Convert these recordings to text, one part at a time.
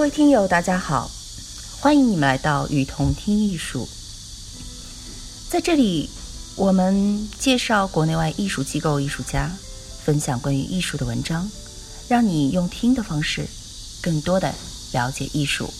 各位听友，大家好，欢迎你们来到雨桐听艺术。在这里，我们介绍国内外艺术机构、艺术家，分享关于艺术的文章，让你用听的方式，更多的了解艺术。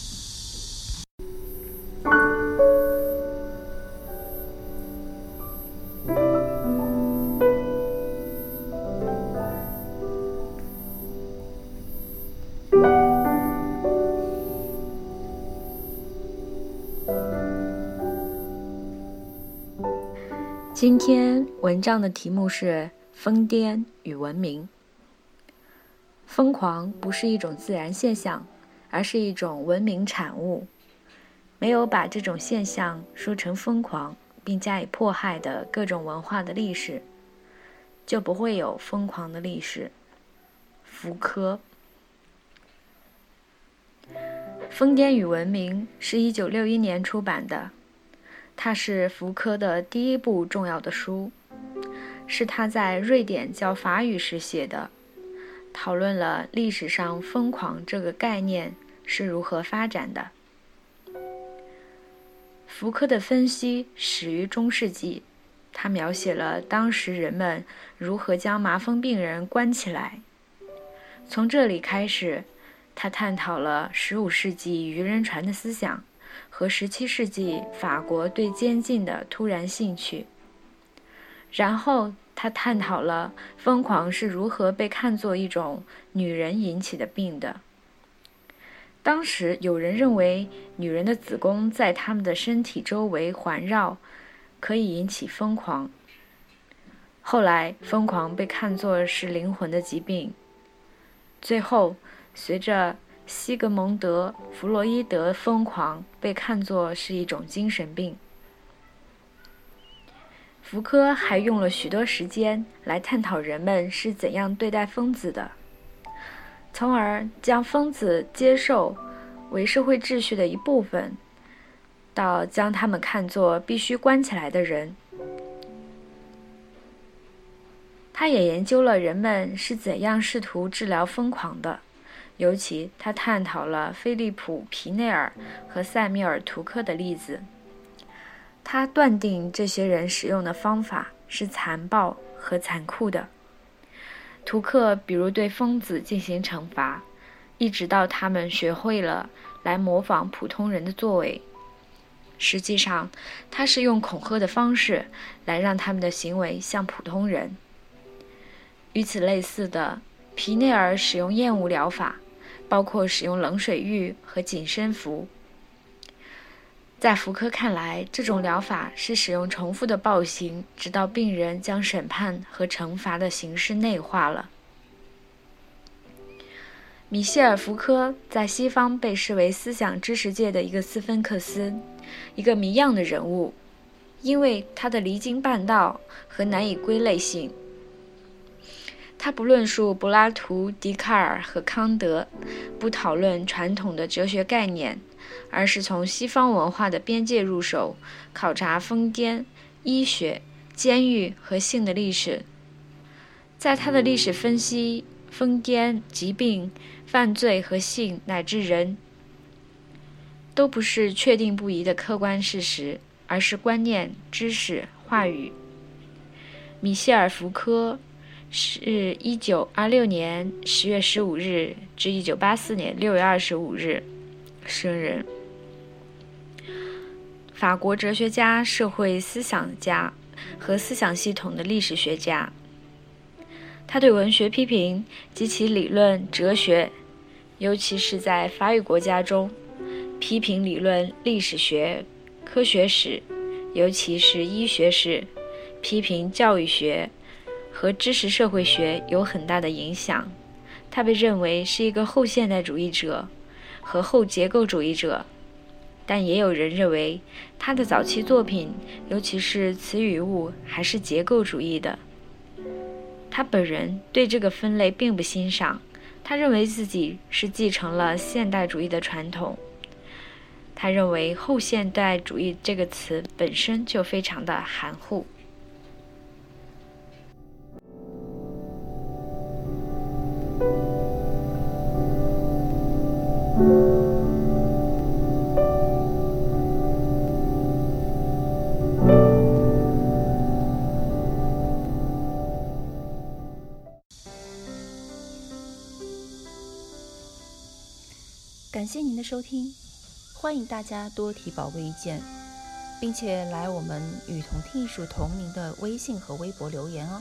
今天文章的题目是《疯癫与文明》。疯狂不是一种自然现象，而是一种文明产物。没有把这种现象说成疯狂，并加以迫害的各种文化的历史，就不会有疯狂的历史。福柯，《疯癫与文明》是一九六一年出版的。它是福柯的第一部重要的书，是他在瑞典教法语时写的，讨论了历史上“疯狂”这个概念是如何发展的。福柯的分析始于中世纪，他描写了当时人们如何将麻风病人关起来。从这里开始，他探讨了15世纪渔人船的思想。和17世纪法国对监禁的突然兴趣。然后他探讨了疯狂是如何被看作一种女人引起的病的。当时有人认为女人的子宫在她们的身体周围环绕，可以引起疯狂。后来疯狂被看作是灵魂的疾病。最后，随着西格蒙德·弗洛伊德疯狂被看作是一种精神病。福柯还用了许多时间来探讨人们是怎样对待疯子的，从而将疯子接受为社会秩序的一部分，到将他们看作必须关起来的人。他也研究了人们是怎样试图治疗疯狂的。尤其，他探讨了菲利普·皮内尔和塞米尔·图克的例子。他断定这些人使用的方法是残暴和残酷的。图克比如对疯子进行惩罚，一直到他们学会了来模仿普通人的作为。实际上，他是用恐吓的方式来让他们的行为像普通人。与此类似的，皮内尔使用厌恶疗法。包括使用冷水浴和紧身服。在福柯看来，这种疗法是使用重复的暴行，直到病人将审判和惩罚的形式内化了。米歇尔·福柯在西方被视为思想知识界的一个斯芬克斯，一个谜样的人物，因为他的离经叛道和难以归类性。他不论述柏拉图、笛卡尔和康德，不讨论传统的哲学概念，而是从西方文化的边界入手，考察疯癫、医学、监狱和性的历史。在他的历史分析，疯癫、疾病、犯罪和性乃至人，都不是确定不疑的客观事实，而是观念、知识、话语。米歇尔·福柯。是一九二六年十月十五日至一九八四年六月二十五日生人。法国哲学家、社会思想家和思想系统的历史学家。他对文学批评及其理论、哲学，尤其是在法语国家中，批评理论历史学、科学史，尤其是医学史，批评教育学。和知识社会学有很大的影响，他被认为是一个后现代主义者和后结构主义者，但也有人认为他的早期作品，尤其是词语物，还是结构主义的。他本人对这个分类并不欣赏，他认为自己是继承了现代主义的传统。他认为后现代主义这个词本身就非常的含糊。感谢您的收听欢迎大家多提宝贵意见并且来我们与同听艺术同名的微信和微博留言哦。